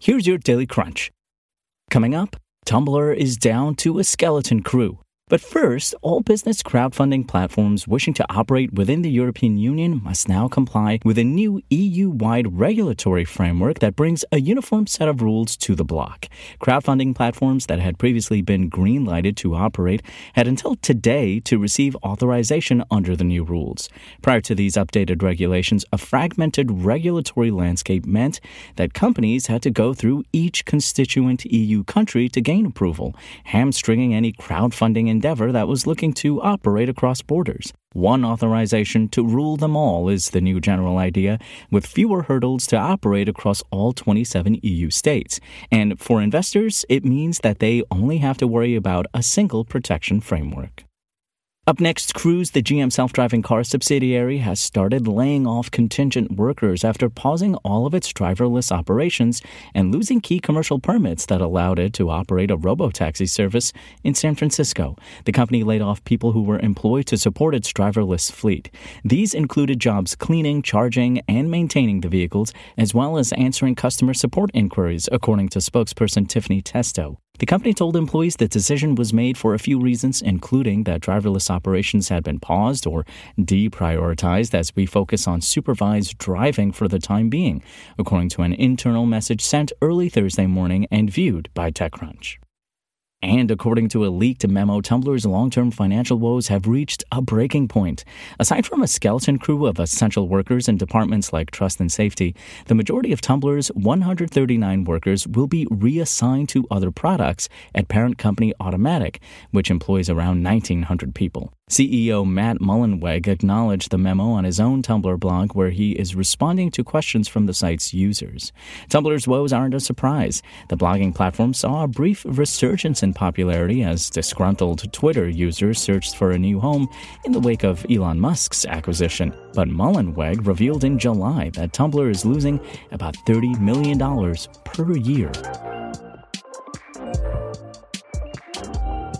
Here's your Daily Crunch. Coming up, Tumblr is down to a skeleton crew. But first, all business crowdfunding platforms wishing to operate within the European Union must now comply with a new EU wide regulatory framework that brings a uniform set of rules to the bloc. Crowdfunding platforms that had previously been green lighted to operate had until today to receive authorization under the new rules. Prior to these updated regulations, a fragmented regulatory landscape meant that companies had to go through each constituent EU country to gain approval, hamstringing any crowdfunding endeavor that was looking to operate across borders. One authorization to rule them all is the new general idea, with fewer hurdles to operate across all 27 EU states. And for investors, it means that they only have to worry about a single protection framework. Up next, Cruise, the GM self driving car subsidiary, has started laying off contingent workers after pausing all of its driverless operations and losing key commercial permits that allowed it to operate a robotaxi service in San Francisco. The company laid off people who were employed to support its driverless fleet. These included jobs cleaning, charging, and maintaining the vehicles, as well as answering customer support inquiries, according to spokesperson Tiffany Testo. The company told employees the decision was made for a few reasons, including that driverless operations had been paused or deprioritized as we focus on supervised driving for the time being, according to an internal message sent early Thursday morning and viewed by TechCrunch. And according to a leaked memo, Tumblr's long term financial woes have reached a breaking point. Aside from a skeleton crew of essential workers in departments like trust and safety, the majority of Tumblr's 139 workers will be reassigned to other products at parent company Automattic, which employs around 1,900 people. CEO Matt Mullenweg acknowledged the memo on his own Tumblr blog where he is responding to questions from the site's users. Tumblr's woes aren't a surprise. The blogging platform saw a brief resurgence in popularity as disgruntled Twitter users searched for a new home in the wake of Elon Musk's acquisition. But Mullenweg revealed in July that Tumblr is losing about $30 million per year.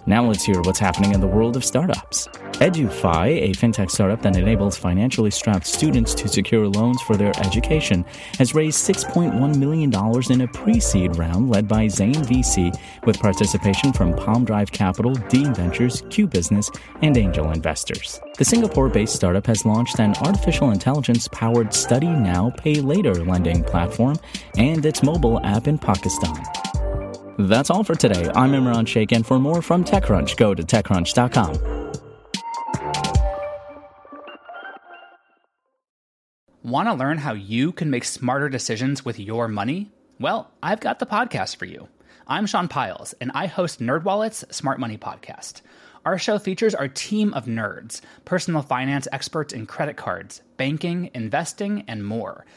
Now let's hear what's happening in the world of startups. EduFi, a fintech startup that enables financially strapped students to secure loans for their education, has raised $6.1 million in a pre seed round led by Zayn VC with participation from Palm Drive Capital, Dean Ventures, Q Business, and angel investors. The Singapore based startup has launched an artificial intelligence powered Study Now, Pay Later lending platform and its mobile app in Pakistan. That's all for today. I'm Imran Sheikh, and for more from TechCrunch, go to TechCrunch.com. Want to learn how you can make smarter decisions with your money? Well, I've got the podcast for you. I'm Sean Pyles, and I host NerdWallet's Smart Money Podcast. Our show features our team of nerds, personal finance experts in credit cards, banking, investing, and more –